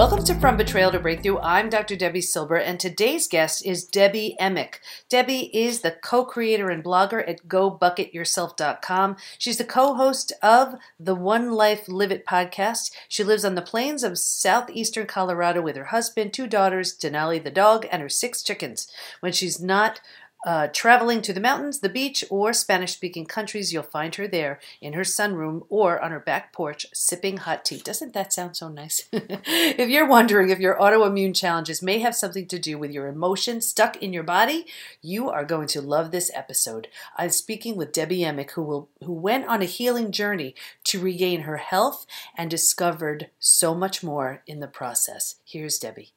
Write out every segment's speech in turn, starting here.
Welcome to From Betrayal to Breakthrough. I'm Dr. Debi Silber, and today's guest is Debbie Emick. Debbie is the co creator and blogger at GoBucketYourself.com. She's the co host of the One Life Live It podcast. She lives on the plains of southeastern Colorado with her husband, two daughters, Denali the dog, and her six chickens. When she's not uh, traveling to the mountains, the beach, or Spanish speaking countries, you'll find her there in her sunroom or on her back porch sipping hot tea. Doesn't that sound so nice? if you're wondering if your autoimmune challenges may have something to do with your emotions stuck in your body, you are going to love this episode. I'm speaking with Debbie Emick, who, will, who went on a healing journey to regain her health and discovered so much more in the process. Here's Debbie.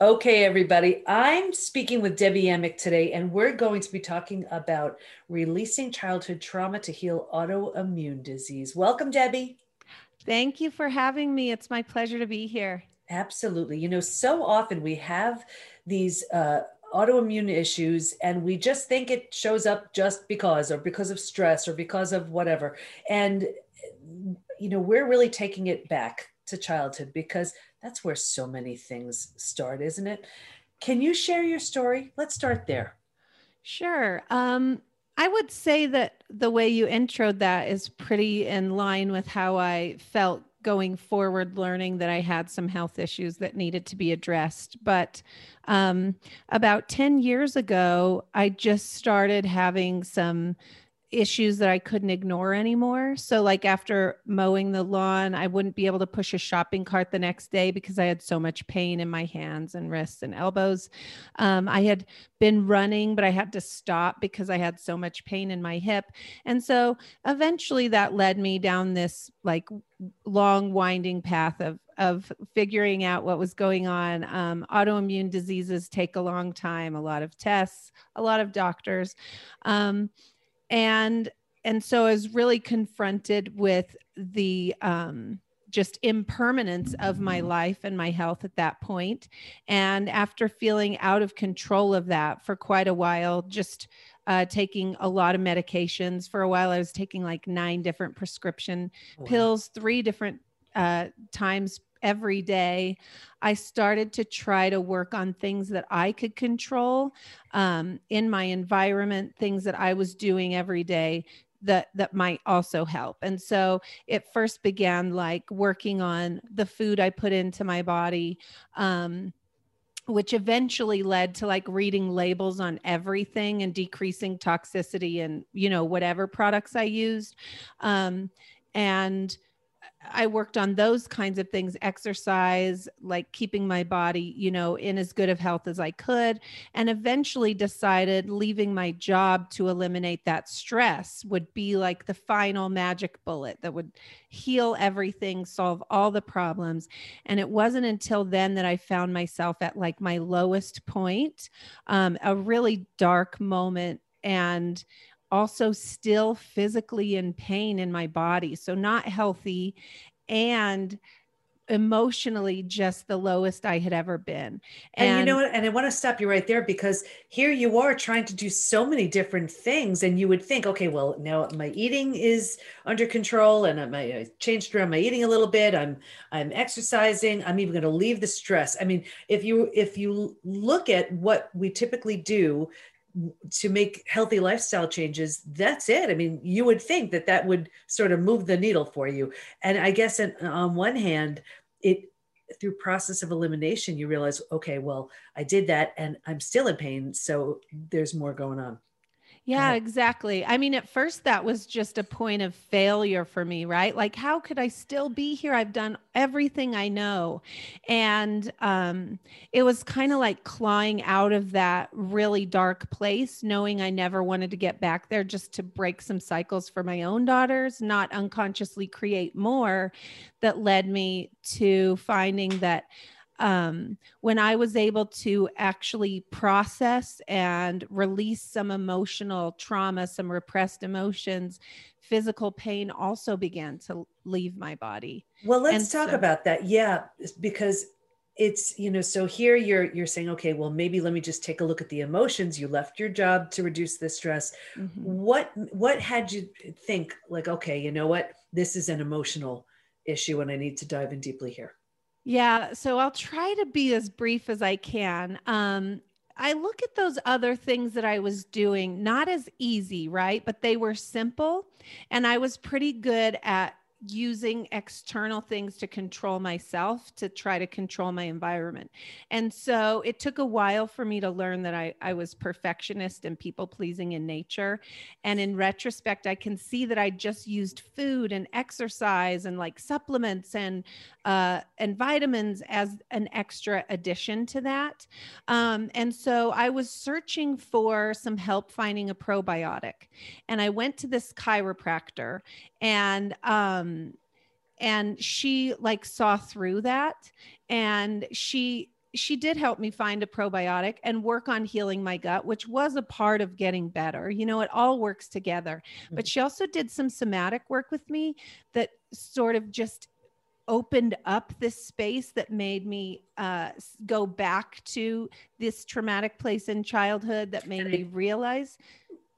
Okay, everybody. I'm speaking with Debbie Emick today, and we're going to be talking about releasing childhood trauma to heal autoimmune disease. Welcome, Debbie. Thank you for having me. It's my pleasure to be here. Absolutely. You know, so often we have these uh, autoimmune issues and we just think it shows up just because or because of stress or because of whatever. And, you know, we're really taking it back to childhood because that's where so many things start, isn't it? Can you share your story? Let's start there. Sure. Um, I would say that the way you introed that is pretty in line with how I felt going forward, learning that I had some health issues that needed to be addressed. But um, about 10 years ago, I just started having some issues that I couldn't ignore anymore. So, like after mowing the lawn, I wouldn't be able to push a shopping cart the next day because I had so much pain in my hands and wrists and elbows. Um, I had been running, but I had to stop because I had so much pain in my hip. And so, eventually, that led me down this like long, winding path of of figuring out what was going on. Um, autoimmune diseases take a long time, a lot of tests, a lot of doctors. Um, and and so I was really confronted with the um, just impermanence of my life and my health at that point. And after feeling out of control of that for quite a while, just uh, taking a lot of medications. For a while, I was taking like nine different prescription wow. pills, three different uh, times every day, I started to try to work on things that I could control um, in my environment, things that I was doing every day that that might also help. And so it first began like working on the food I put into my body. Um, which eventually led to like reading labels on everything and decreasing toxicity and you know whatever products i used um, and I worked on those kinds of things, exercise, like keeping my body, you know, in as good of health as I could, and eventually decided leaving my job to eliminate that stress would be like the final magic bullet that would heal everything, solve all the problems. And it wasn't until then that I found myself at like my lowest point, um, a really dark moment. And also still physically in pain in my body. So, not healthy and emotionally just the lowest I had ever been. And, and, you know what? And I want to stop you right there because here you are trying to do so many different things. And you would think, okay, well, now my eating is under control and I'm, I changed around my eating a little bit. I'm, I'm exercising. I'm even going to leave the stress. I mean, if you, if you look at what we typically do to make healthy lifestyle changes that's it. I mean you would think that that would sort of move the needle for you. And i guess in, on one hand it through process of elimination you realize okay well i did that and i'm still in pain so there's more going on yeah, exactly. I mean, at first, that was just a point of failure for me, right? Like, how could I still be here? I've done everything I know. And um, it was kind of like clawing out of that really dark place, knowing I never wanted to get back there just to break some cycles for my own daughters, not unconsciously create more that led me to finding that um, when I was able to actually process and release some emotional trauma, some repressed emotions, physical pain also began to leave my body. Well, let's talk about that. Yeah, because it's you know so here you're you're saying okay well maybe let me just take a look at the emotions you left your job to reduce the stress mm-hmm. what what had you think like okay you know what this is an emotional issue and I need to dive in deeply here? Yeah, so I'll try to be as brief as I can. Um, I look at those other things that I was doing not as easy, right? But they were simple and I was pretty good at using external things to control myself to try to control my environment. And so it took a while for me to learn that I, I was perfectionist and people pleasing in nature. And in retrospect, I can see that I just used food and exercise and like supplements and uh, and vitamins as an extra addition to that. Um, and so I was searching for some help finding a probiotic. And I went to this chiropractor and um, and she like saw through that and she she did help me find a probiotic and work on healing my gut, which was a part of getting better. You know, it all works together. Mm-hmm. But she also did some somatic work with me that sort of just opened up this space that made me uh, go back to this traumatic place in childhood that made me realize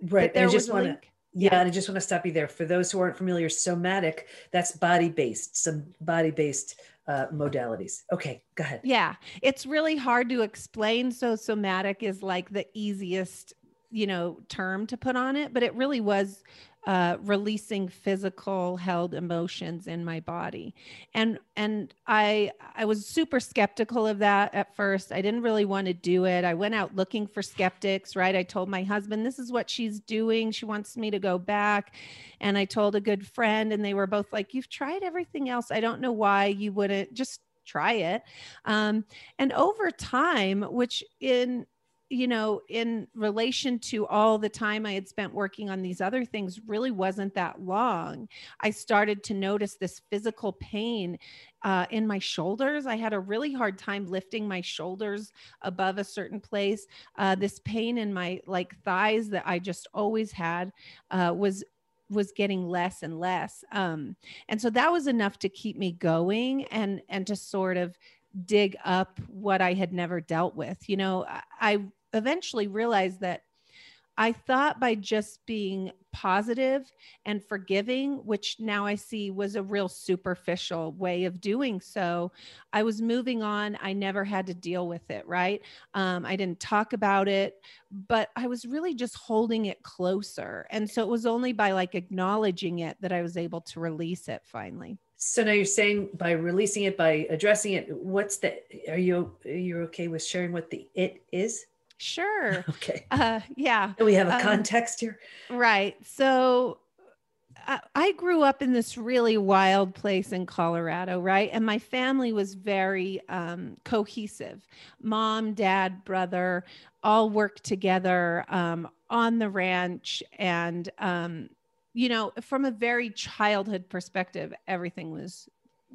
right there I just want to yeah, and I just want to stop you there. For those who aren't familiar, somatic, that's body based, some body based uh, modalities. Okay, go ahead. Yeah, it's really hard to explain. So, somatic is like the easiest, you know, term to put on it, but it really was uh, releasing physical held emotions in my body. And and i i was super skeptical of that at first. I didn't really want to do it. I went out looking for skeptics right? I told my husband this is what she's doing. She wants me to go back. And i told a good friend and they were both like you've tried everything else. I don't know why you wouldn't. Just try it. Um, and over time which in you know, in relation to all the time I had spent working on these other things, really wasn't that long. I started to notice this physical pain uh, in my shoulders. I had a really hard time lifting my shoulders above a certain place. Uh, this pain in my like thighs that I just always had uh, was was getting less and less um, and so that was enough to keep me going and and to sort of dig up what I had never dealt with. You know, I eventually realized that I thought by just being positive and forgiving, which now I see was a real superficial way of doing so, I was moving on. I never had to deal with it, right? Um, I didn't talk about it, but I was really just holding it closer. And so it was only by like acknowledging it that I was able to release it finally. So now you're saying by releasing it, by addressing it, what's the, are you, are you okay with sharing what the it is? Sure. Okay. Uh, yeah. we have a um, context here. Right. So I grew up in this really wild place in Colorado, right? And my family was very um, cohesive. Mom, dad, brother all worked together um, on the ranch. And um, you know, from a very childhood perspective, everything was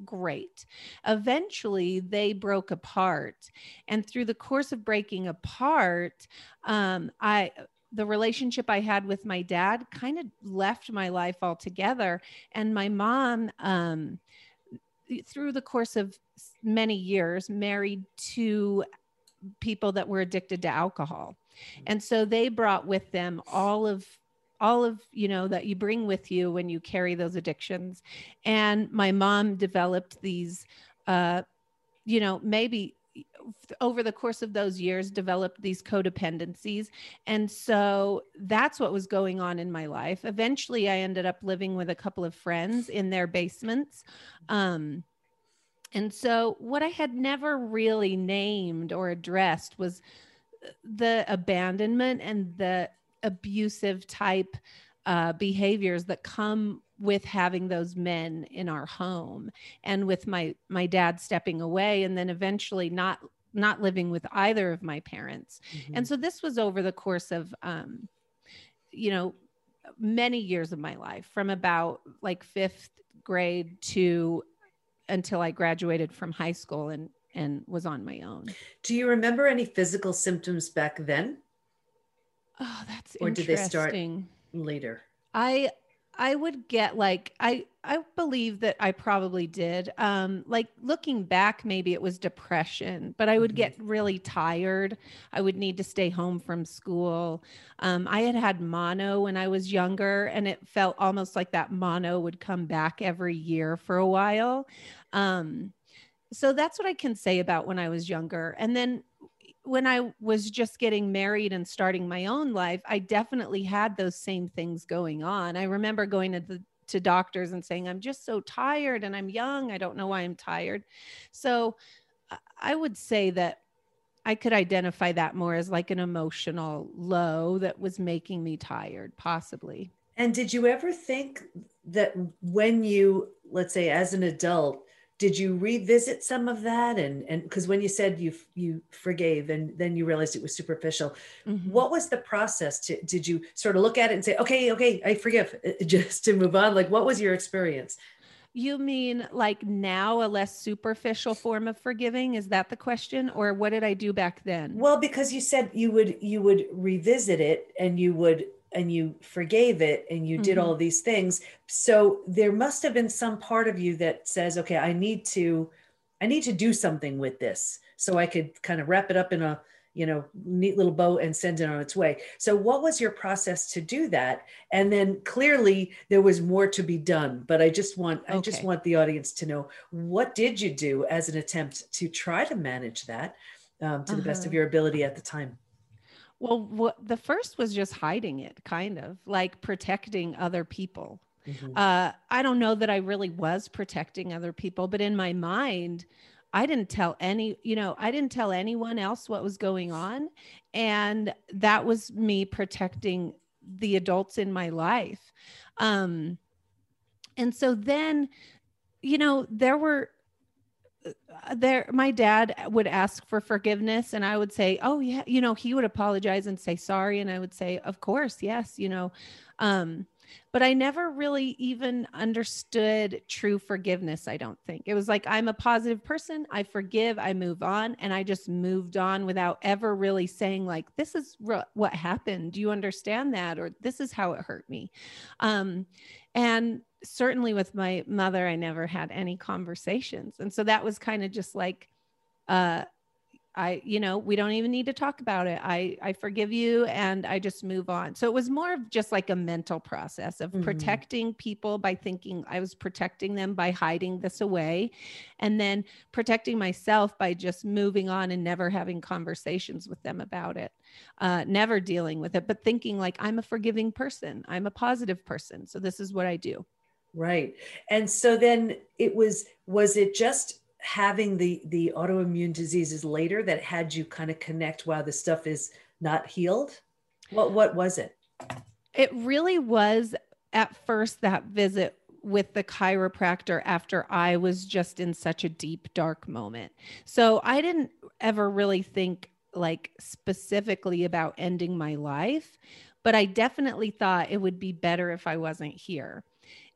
great. Eventually, they broke apart. And through the course of breaking apart, um, I the relationship I had with my dad kind of left my life altogether. And my mom, um, through the course of many years, married two people that were addicted to alcohol. And so they brought with them all of all of you know that you bring with you when you carry those addictions. And my mom developed these uh you know maybe over the course of those years developed these codependencies. And so that's what was going on in my life. Eventually i ended up living with a couple of friends in their basements. Um and so what i had never really named or addressed was the abandonment and the abusive type uh, behaviors that come with having those men in our home and with my my dad stepping away and then eventually not not living with either of my parents. Mm-hmm. and so this was over the course of um you know many years of my life from about like fifth grade to until i graduated from high school and and was on my own. Do you remember any physical symptoms back then Oh, that's interesting. or did they start later? I I would get like I I believe that I probably did. Um like looking back maybe it was depression, but I would mm-hmm. get really tired. I would need to stay home from school. Um I had had mono when I was younger and it felt almost like that mono would come back every year for a while. Um so that's what I can say about when I was younger. And then when I was just getting married and starting my own life, I definitely had those same things going on. I remember going to the to doctors and saying, I'm just so tired and I'm young. I don't know why I'm tired. So I would say that I could identify that more as like an emotional low that was making me tired, possibly. And did you ever think that when you, let's say, as an adult, did you revisit some of that? And and because when you said you you forgave and then you realized it was superficial mm-hmm. what was the process to did you sort of look at it and say okay okay i forgive just to move on? Like what was your experience? You mean like now a less superficial form of forgiving? Is that the question? Or what did i do back then? Well because you said you would you would revisit it and you would and you forgave it and you did mm-hmm. all these things so there must have been some part of you that says okay i need to i need to do something with this so i could kind of wrap it up in a you know neat little bow and send it on its way so what was your process to do that and then clearly there was more to be done but i just want okay. i just want the audience to know what did you do as an attempt to try to manage that um, to uh-huh. the best of uh-huh. your ability at the time well, what, the first was just hiding it, kind of like protecting other people. Mm-hmm. Uh, I don't know that I really was protecting other people, but in my mind, I didn't tell any, you know, I didn't tell anyone else what was going on. And that was me protecting the adults in my life. Um, and so then, you know, there were there my dad would ask for forgiveness and i would say oh yeah you know he would apologize and say sorry and i would say of course yes you know um but i never really even understood true forgiveness i don't think. It was like i'm a positive person i forgive i move on and i just moved on without ever really saying like this is what happened. Do you understand that? Or this is how it hurt me. Um and certainly with my mother, I never had any conversations. And so that was kind of just like, uh, I, you know, we don't even need to talk about it. I, I forgive you and I just move on. So it was more of just like a mental process of mm-hmm. protecting people by thinking I was protecting them by hiding this away and then protecting myself by just moving on and never having conversations with them about it, uh, never dealing with it, but thinking like I'm a forgiving person, I'm a positive person. So this is what I do. Right. And so then it was, was it just having the the autoimmune diseases later that had you kind of connect wow this stuff is not healed what what was it it really was at first that visit with the chiropractor after I was just in such a deep dark moment. So I didn't ever really think like specifically about ending my life, but I definitely thought it would be better if I wasn't here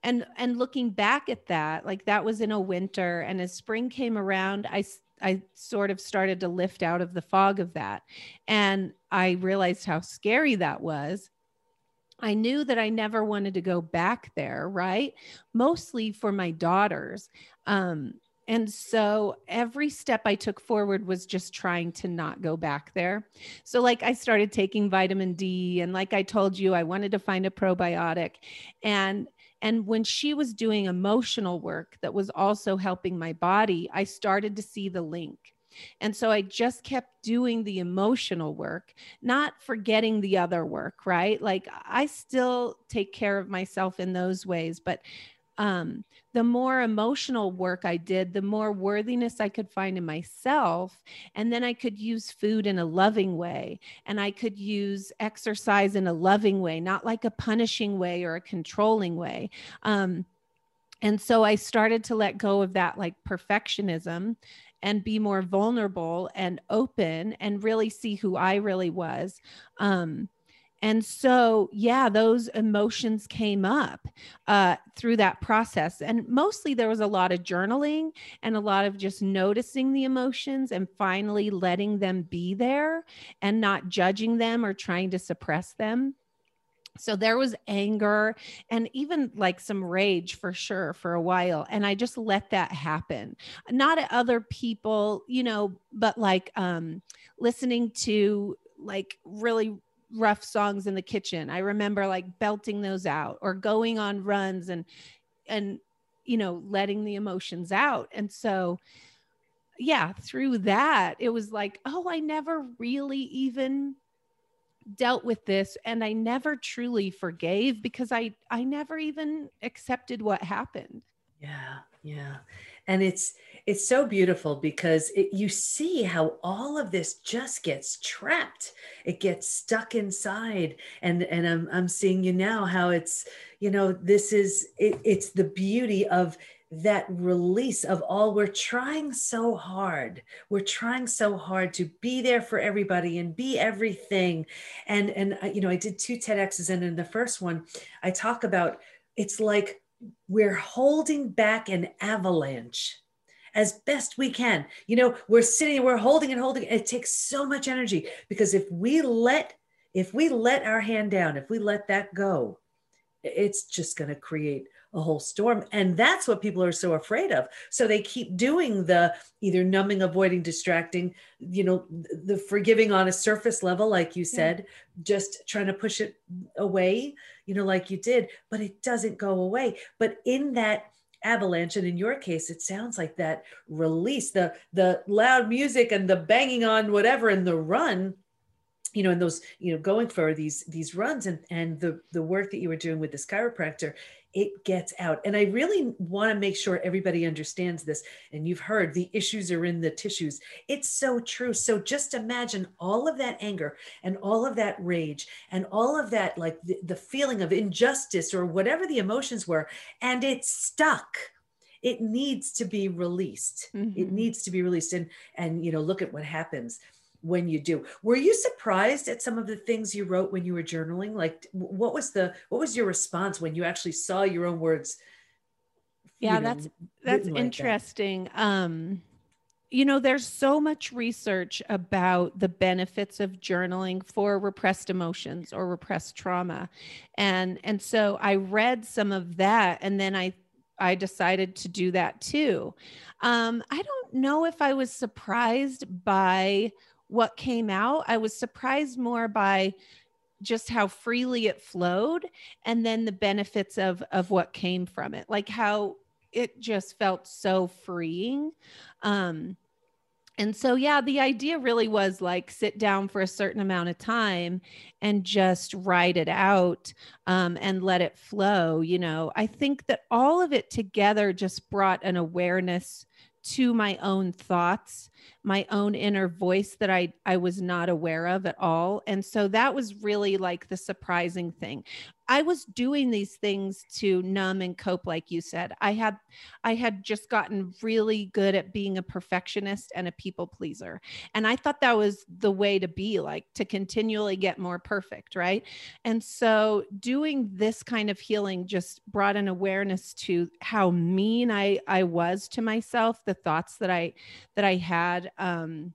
and and looking back at that like that was in a winter and as spring came around i i sort of started to lift out of the fog of that and i realized how scary that was I knew that I never wanted to go back there, right? Mostly for my daughters. Um, and so every step I took forward was just trying to not go back there. So, like, I started taking vitamin D, and like I told you, I wanted to find a probiotic. And and when she was doing emotional work that was also helping my body, I started to see the link. And so I just kept doing the emotional work, not forgetting the other work, right? Like I still take care of myself in those ways, but um, the more emotional work I did, the more worthiness I could find in myself. And then I could use food in a loving way. And I could use exercise in a loving way, not like a punishing way or a controlling way. Um, and so I started to let go of that like perfectionism and be more vulnerable and open and really see who I really was. Um, and so, yeah, those emotions came up uh, through that process. And mostly there was a lot of journaling and a lot of just noticing the emotions and finally letting them be there and not judging them or trying to suppress them. so there was anger and even like some rage for sure for a while and i just let that happen not at other people you know but like um listening to like really rough songs in the kitchen i remember like belting those out or going on runs and and you know letting the emotions out and so yeah through that it was like oh i never really even dealt with this and I never truly forgave because I I never even accepted what happened. Yeah, yeah. And it's it's so beautiful because it, you see how all of this just gets trapped. It gets stuck inside. And and I'm I'm seeing you now how it's you know this is it, it's the beauty of that release of all we're trying so hard. We're trying so hard to be there for everybody and be everything. And and uh, you know i did two tedx's and in the first one i talk about it's like we're holding back an avalanche as best we can you know we're sitting we're holding and holding it takes so much energy because if we let if we let our hand down if we let that go it's just going to create a whole storm. And that's what people are so afraid of. So they keep doing the either numbing, avoiding, distracting, you know, the forgiving on a surface level, like you said, yeah. just trying to push it away, you know, like you did, but it doesn't go away. But in that, avalanche and in your case it sounds like that release the the loud music and the banging on whatever and the run you know, and those, you know, going for these these runs and and the the work that you were doing with this chiropractor, it gets out. And I really want to make sure everybody understands this. And you've heard the issues are in the tissues. It's so true. So just imagine all of that anger and all of that rage and all of that, like the, the feeling of injustice or whatever the emotions were, and it's stuck it needs to be released mm-hmm. it needs to be released and and you know look at what happens when you do. Were you surprised at some of the things you wrote when you were journaling? Like what was the what was your response when you actually saw your own words yeah know, that's that's like interesting. That? um you know there's so much research about the benefits of journaling for repressed emotions or repressed trauma. And and so i read some of that and then i i decided to do that too. Um i don't know if i was surprised by what came out, I was surprised more by just how freely it flowed and then the benefits of of what came from it like how it just felt so freeing. Um and so yeah the idea really was like sit down for a certain amount of time and just write it out um, and let it flow you know. I think that all of it together just brought an awareness to my own thoughts my own inner voice that I I was not aware of at all and so that was really like the surprising thing I was doing these things to numb and cope like you said. I had I had just gotten really good at being a perfectionist and a people pleaser. And I thought that was the way to be like to continually get more perfect, right? And so doing this kind of healing just brought an awareness to how mean I I was to myself, the thoughts that I that I had um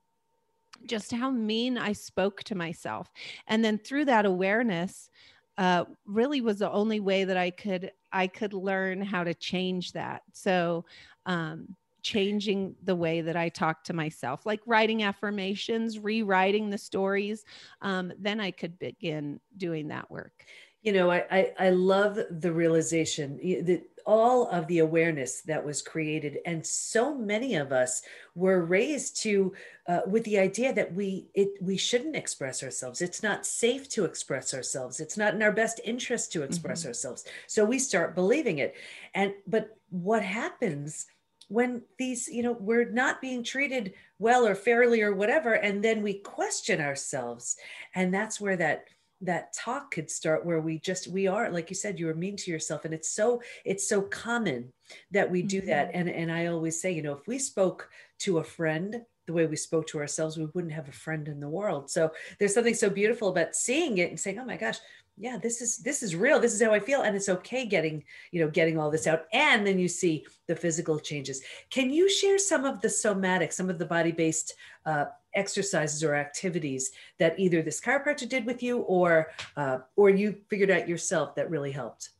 just how mean I spoke to myself. And then through that awareness, uh, really was the only way that I could I could learn how to change that. So um, changing the way that I talk to myself, like writing affirmations, rewriting the stories, um, then I could begin doing that work. You know, I, I, I love the realization that all of the awareness that was created and so many of us were raised to uh, with the idea that we it we shouldn't express ourselves. It's not safe to express ourselves. It's not in our best interest to express mm-hmm. ourselves. So we start believing it. And but what happens when these you know we're not being treated well or fairly or whatever and then we question ourselves. And that's where that that talk could start where we just we are like you said you were mean to yourself and it's so it's so common that we do mm-hmm. that and and i always say you know if we spoke to a friend the way we spoke to ourselves we wouldn't have a friend in the world. So there's something so beautiful about seeing it and saying oh my gosh yeah this is this is real. This is how i feel. And it's okay getting you know getting all this out. And then you see the physical changes. Can you share some of the somatic some of the body based uh, exercises or activities that either this chiropractor did with you or uh, or you figured out yourself that really helped?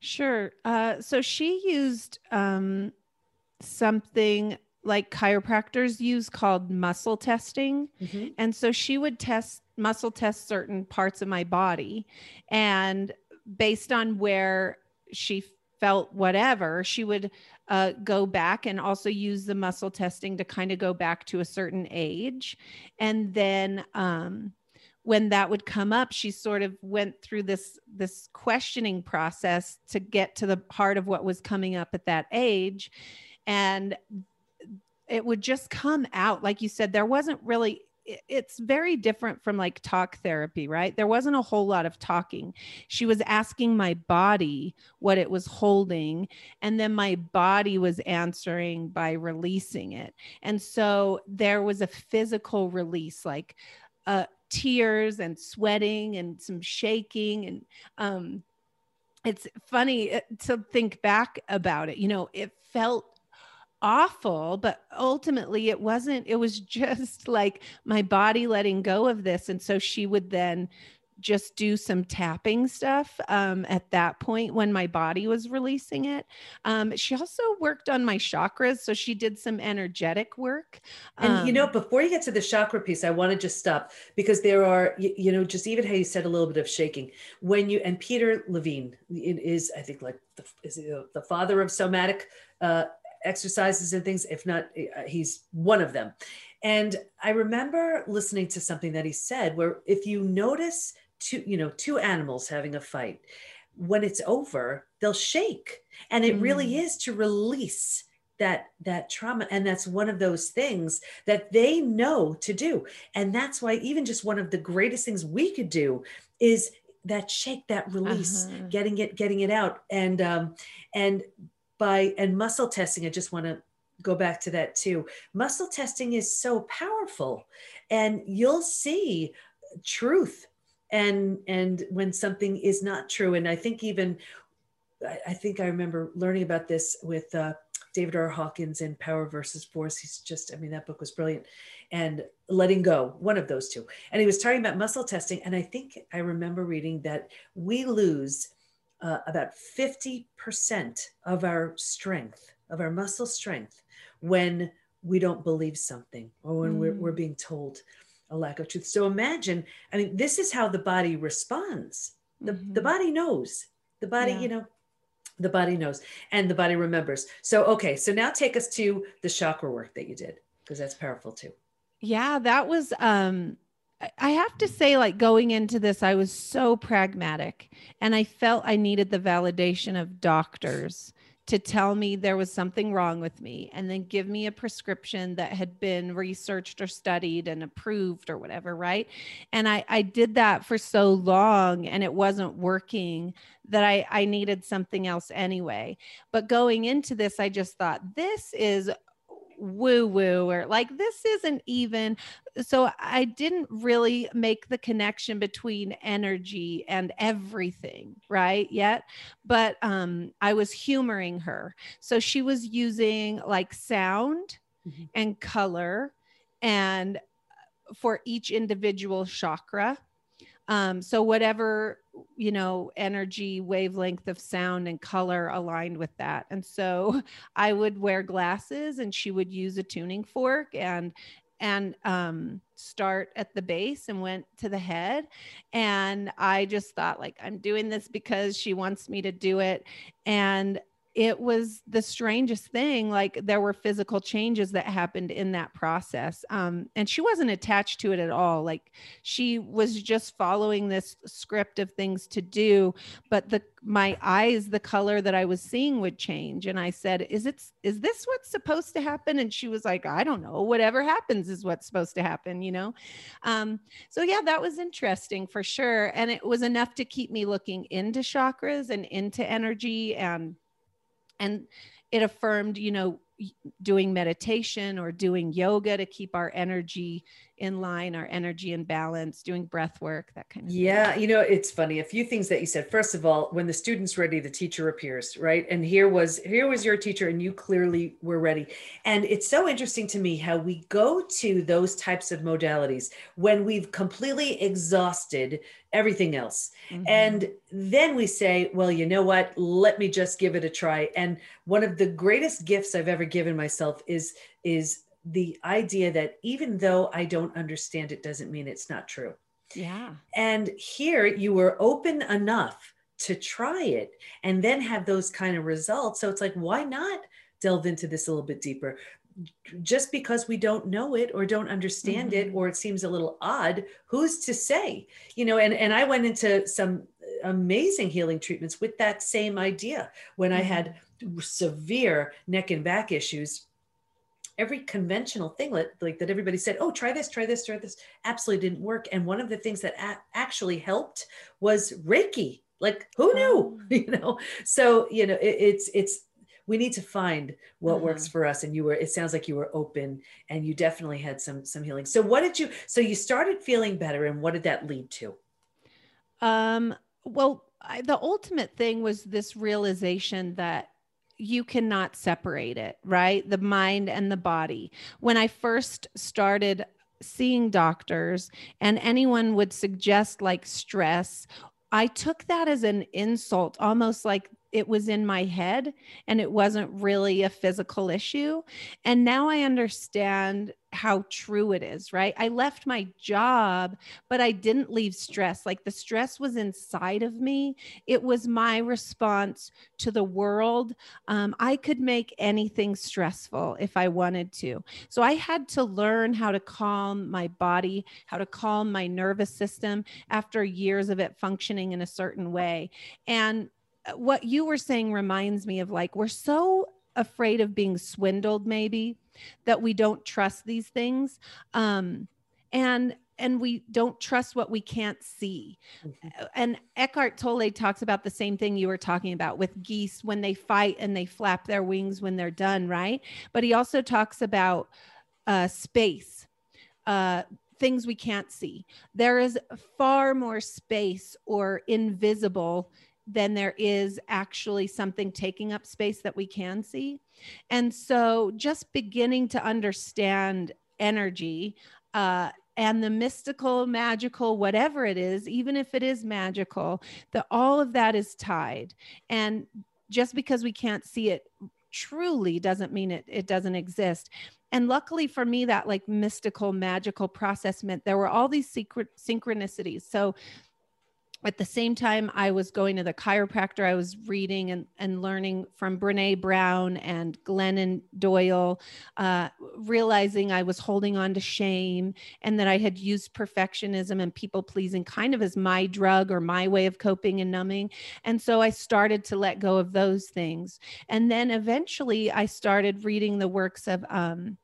Sure. Uh, so she used um, something like chiropractors use called muscle testing. Mm-hmm. And so she would test muscle test certain parts of my body. And based on where she felt whatever, she would uh, go back and also use the muscle testing to kind of go back to a certain age. And then um, when that would come up, she sort of went through this this questioning process to get to the heart of what was coming up at that age. And it would just come out like you said there wasn't really it's very different from like talk therapy, right? There wasn't a whole lot of talking. She was asking my body what it was holding, and then my body was answering by releasing it. And so there was a physical release, like uh, tears and sweating and some shaking. And um, it's funny uh, to think back about it. You know, it felt awful but ultimately it wasn't it was just like my body letting go of this and so she would then just do some tapping stuff um, at that point when my body was releasing it. Um, she also worked on my chakras. So she did some energetic work. And, um, you know, um, before you get to the chakra piece, I want to just stop because there are, you, you, know, just even how you said a little bit of shaking when you, and Peter Levine is, I think, like the, is the father of somatic uh, exercises and things. If not, uh, he's one of them. And I remember listening to something that he said where if you notice two, you know, two animals having a fight, when it's over, they'll shake. And it mm. really is to release that that trauma and that's one of those things that they know to do and that's why even just one of the greatest things we could do is that shake that release uh-huh. getting it getting it out and um and by and muscle testing i just want to go back to that too. Muscle testing is so powerful and you'll see truth and and when something is not true. And i think even i, think i remember learning about this with uh, david r. Hawkins in power versus force. He's just i mean that book was brilliant. And letting go one of those two. And he was talking about muscle testing and i think i remember reading that we lose uh, about 50% of our strength, of our muscle strength, when we don't believe something or when mm. we're, we're mm. being told a lack of truth. So imagine, I mean, this is how the body responds. The, mm-hmm. the body knows. The body, yeah. you know, the body knows and the body remembers. So, okay, so now take us to the chakra work that you did, because that's powerful too. Yeah, that was um I have to say, like going into this, I was so pragmatic and I felt I needed the validation of doctors to tell me there was something wrong with me and then give me a prescription that had been researched or studied and approved or whatever right? And i i did that for so long and it wasn't working that i i needed something else anyway. But going into this i just thought this is woo woo or like this isn't even so i didn't really make the connection between energy and everything right yet but um i was humoring her so she was using like sound mm-hmm. and color and uh, for each individual chakra um, so whatever you know energy wavelength of sound and color aligned with that. And so i would wear glasses and she would use a tuning fork and and um, start at the base and went to the head. And i just thought like i'm doing this because she wants me to do it. And it was the strangest thing like there were physical changes that happened in that process um, and she wasn't attached to it at all like she was just following this script of things to do but the my eyes the color that i was seeing would change and i said is it is this what's supposed to happen? And she was like i don't know whatever happens is what's supposed to happen you know? Um, so yeah that was interesting for sure and it was enough to keep me looking into chakras and into energy and and it affirmed you know doing meditation or doing yoga to keep our energy in line, our energy in balance, doing breath work, that kind of yeah, thing. you know, it's funny. A few things that you said. First of all, when the student's ready, the teacher appears, right? And here was here was your teacher, and you clearly were ready. And it's so interesting to me how we go to those types of modalities when we've completely exhausted everything else. Mm-hmm. And then we say, well, you know what? Let me just give it a try. And one of the greatest gifts I've ever given myself is is the idea that even though I don't understand it doesn't mean it's not true. Yeah. And here you were open enough to try it and then have those kind of results. So it's like, why not delve into this a little bit deeper? Just because we don't know it or don't understand mm-hmm. it or it seems a little odd, who's to say? You know, and, and I went into some amazing healing treatments with that same idea when mm-hmm. I had severe neck and back issues every conventional thing like, like that everybody said oh try this try this try this absolutely didn't work. And one of the things that a- actually helped was reiki. Like who knew? You know? So you know it, it's it's we need to find what uh-huh. works for us. And you were it sounds like you were open and you definitely had some some healing. So what did you so you started feeling better and what did that lead to? Um well I, the ultimate thing was this realization that you cannot separate it, right? The mind and the body. When I first started seeing doctors and anyone would suggest like stress, I took that as an insult, almost like it was in my head and it wasn't really a physical issue. And now I understand how true it is, right? I left my job, but I didn't leave stress. Like the stress was inside of me. It was my response to the world. Um, I could make anything stressful if I wanted to. So I had to learn how to calm my body, how to calm my nervous system after years of it functioning in a certain way. And what you were saying reminds me of like, we're so afraid of being swindled, maybe that we don't trust these things. Um, and and we don't trust what we can't see. Mm-hmm. And Eckhart Tolle talks about the same thing you were talking about with geese when they fight and they flap their wings when they're done, right? But he also talks about uh, space, uh, things we can't see. There is far more space or invisible than there is actually something taking up space that we can see. And so just beginning to understand energy uh, and the mystical, magical, whatever it is, even if it is magical, that all of that is tied. And just because we can't see it truly doesn't mean it, it doesn't exist. And luckily for me, that like mystical, magical process meant there were all these secret synchronicities. So at the same time I was going to the chiropractor, I was reading and, and learning from Brene Brown and Glennon Doyle, uh, realizing I was holding on to shame and that I had used perfectionism and people pleasing kind of as my drug or my way of coping and numbing. And so I started to let go of those things. And then eventually I started reading the works of, um,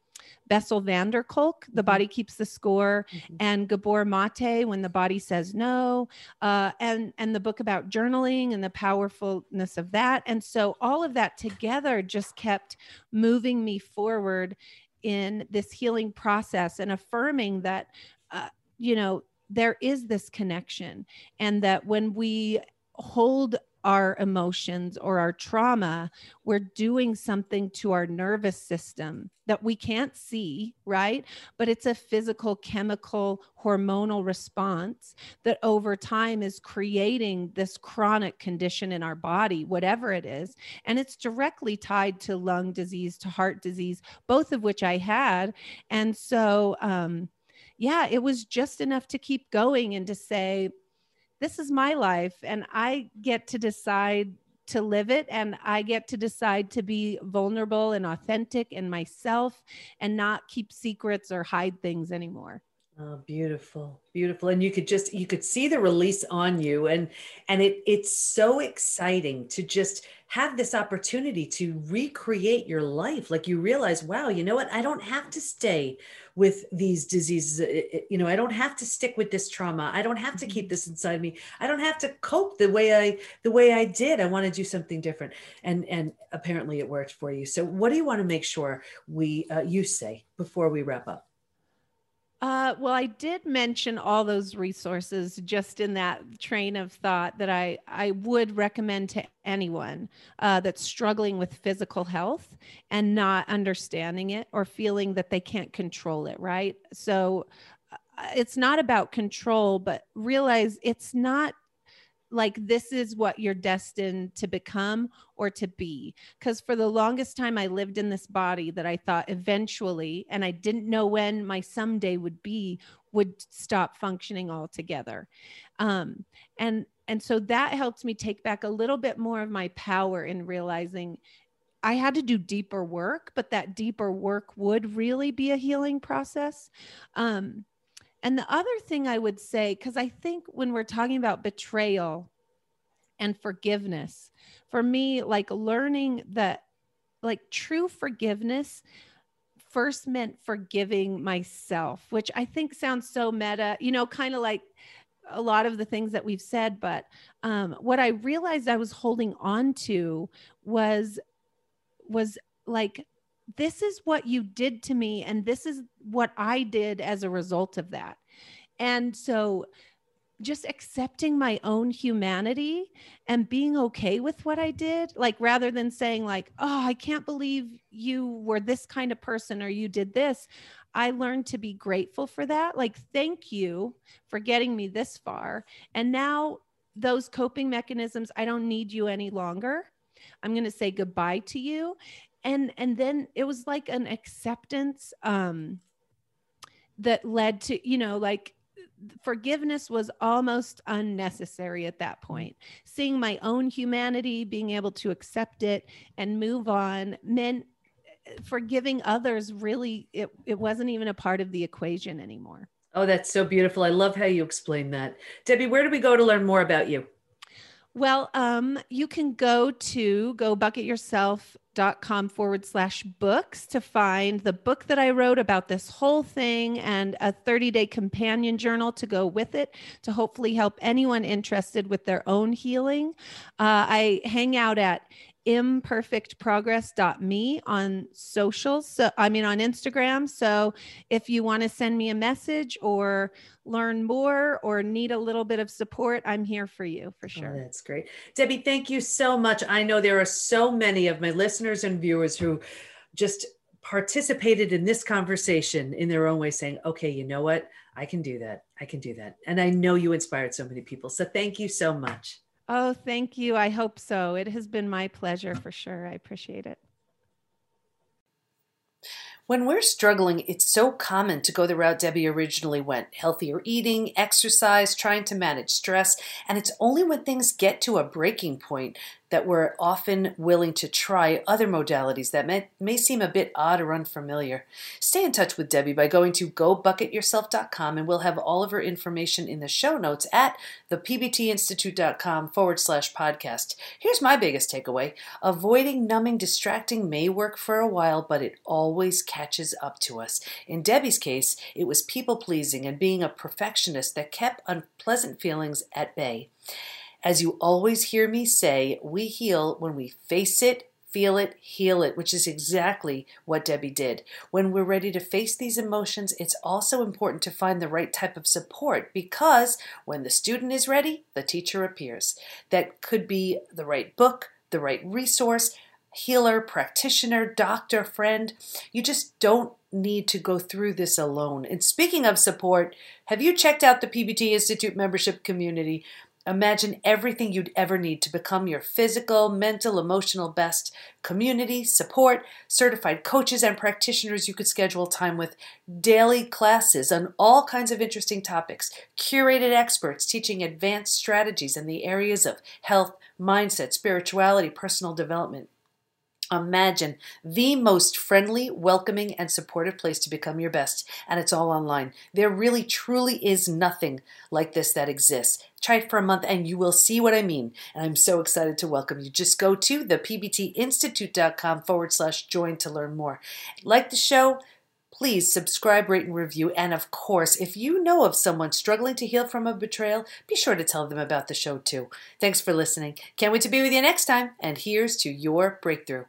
Bessel van der Kolk, The mm-hmm. Body Keeps the Score, mm-hmm. and Gabor Mate, When the Body Says No, uh, and, and the book about journaling and the powerfulness of that. And so all of that together just kept moving me forward in this healing process and affirming that, uh, you know, there is this connection and that when we hold our emotions or our trauma, we're doing something to our nervous system that we can't see, right? But it's a physical, chemical, hormonal response that over time is creating this chronic condition in our body, whatever it is. And it's directly tied to lung disease, to heart disease, both of which I had. And so, um, yeah, it was just enough to keep going and to say, this is my life and I get to decide to live it and I get to decide to be vulnerable and authentic in myself and not keep secrets or hide things anymore. Oh, beautiful, beautiful. And you could just you could see the release on you and and it it's so exciting to just have this opportunity to recreate your life. Like you realize, wow, you know what? I don't have to stay with these diseases. You know, I don't have to stick with this trauma. I don't have to keep mm-hmm. this inside me. I don't have to cope the way I the way I did. I want to do something different. And and apparently it worked for you. So what do you want to make sure we uh, you say before we wrap up? Uh, well, I did mention all those resources just in that train of thought that I, I would recommend to anyone uh, that's struggling with physical health and not understanding it or feeling that they can't control it, right? So uh, it's not about control, but realize it's not like this is what you're destined to become or to be because for the longest time i lived in this body that i thought eventually and i didn't know when my someday would be would stop functioning altogether um, and and so that helped me take back a little bit more of my power in realizing I had to do deeper work, but that deeper work would really be a healing process. Um, and the other thing I would say, because I think when we're talking about betrayal and forgiveness, for me, like learning that, like true forgiveness first meant forgiving myself, which I think sounds so meta, you know, kind of like a lot of the things that we've said. But um, what I realized I was holding on to was, was like this is what you did to me and this is what i did as a result of that. And so just accepting my own humanity and being okay with what i did like rather than saying like oh i can't believe you were this kind of person or you did this i learned to be grateful for that. Like thank you for getting me this far. And now those coping mechanisms i don't need you any longer. I'm going to say goodbye to you and and then it was like an acceptance um that led to you know like forgiveness was almost unnecessary at that point. Seeing my own humanity being able to accept it and move on meant forgiving others really it, it wasn't even a part of the equation anymore. Oh that's so beautiful. I love how you explain that. Debbie where do we go to learn more about you well, um, you can go to gobucketyourself.com forward slash books to find the book that I wrote about this whole thing and a 30 day companion journal to go with it to hopefully help anyone interested with their own healing. Uh, I hang out at imperfectprogress.me on socials. So, I mean, on Instagram. So, if you want to send me a message or learn more or need a little bit of support, I'm here for you for oh, sure. Oh, that's great. Debbie, thank you so much. I know there are so many of my listeners and viewers who just participated in this conversation in their own way, saying, okay, you know what? I can do that. I can do that. And I know you inspired so many people. So, thank you so much. Oh, thank you. I hope so. It has been my pleasure for sure. I appreciate it. When we're struggling, it's so common to go the route Debbie originally went healthier eating, exercise, trying to manage stress. And it's only when things get to a breaking point that we're often willing to try other modalities that may, may seem a bit odd or unfamiliar. Stay in touch with Debbie by going to gobucketyourself.com and we'll have all of her information in the show notes at thepbtinstitute.com forward slash podcast. Here's my biggest takeaway avoiding numbing, distracting may work for a while, but it always catches up to us. In Debbie's case, it was people pleasing and being a perfectionist that kept unpleasant feelings at bay. As you always hear me say, we heal when we face it, feel it, heal it, which is exactly what Debbie did. When we're ready to face these emotions, it's also important to find the right type of support because when the student is ready, the teacher appears. That could be the right book, the right resource, healer, practitioner, doctor, friend. You just don't need to go through this alone. And speaking of support, have you checked out the PBT Institute membership community? Imagine everything you'd ever need to become your physical, mental, emotional best. Community, support, certified coaches and practitioners you could schedule time with, daily classes on all kinds of interesting topics, curated experts teaching advanced strategies in the areas of health, mindset, spirituality, personal development. Imagine the most friendly, welcoming, and supportive place to become your best, and it's all online. There really, truly is nothing like this that exists. Try it for a month and you will see what I mean. And I'm so excited to welcome you. Just go to thepbtinstitute.com forward slash join to learn more. Like the show? Please subscribe, rate, and review. And of course, if you know of someone struggling to heal from a betrayal, be sure to tell them about the show too. Thanks for listening. Can't wait to be with you next time. And here's to your breakthrough.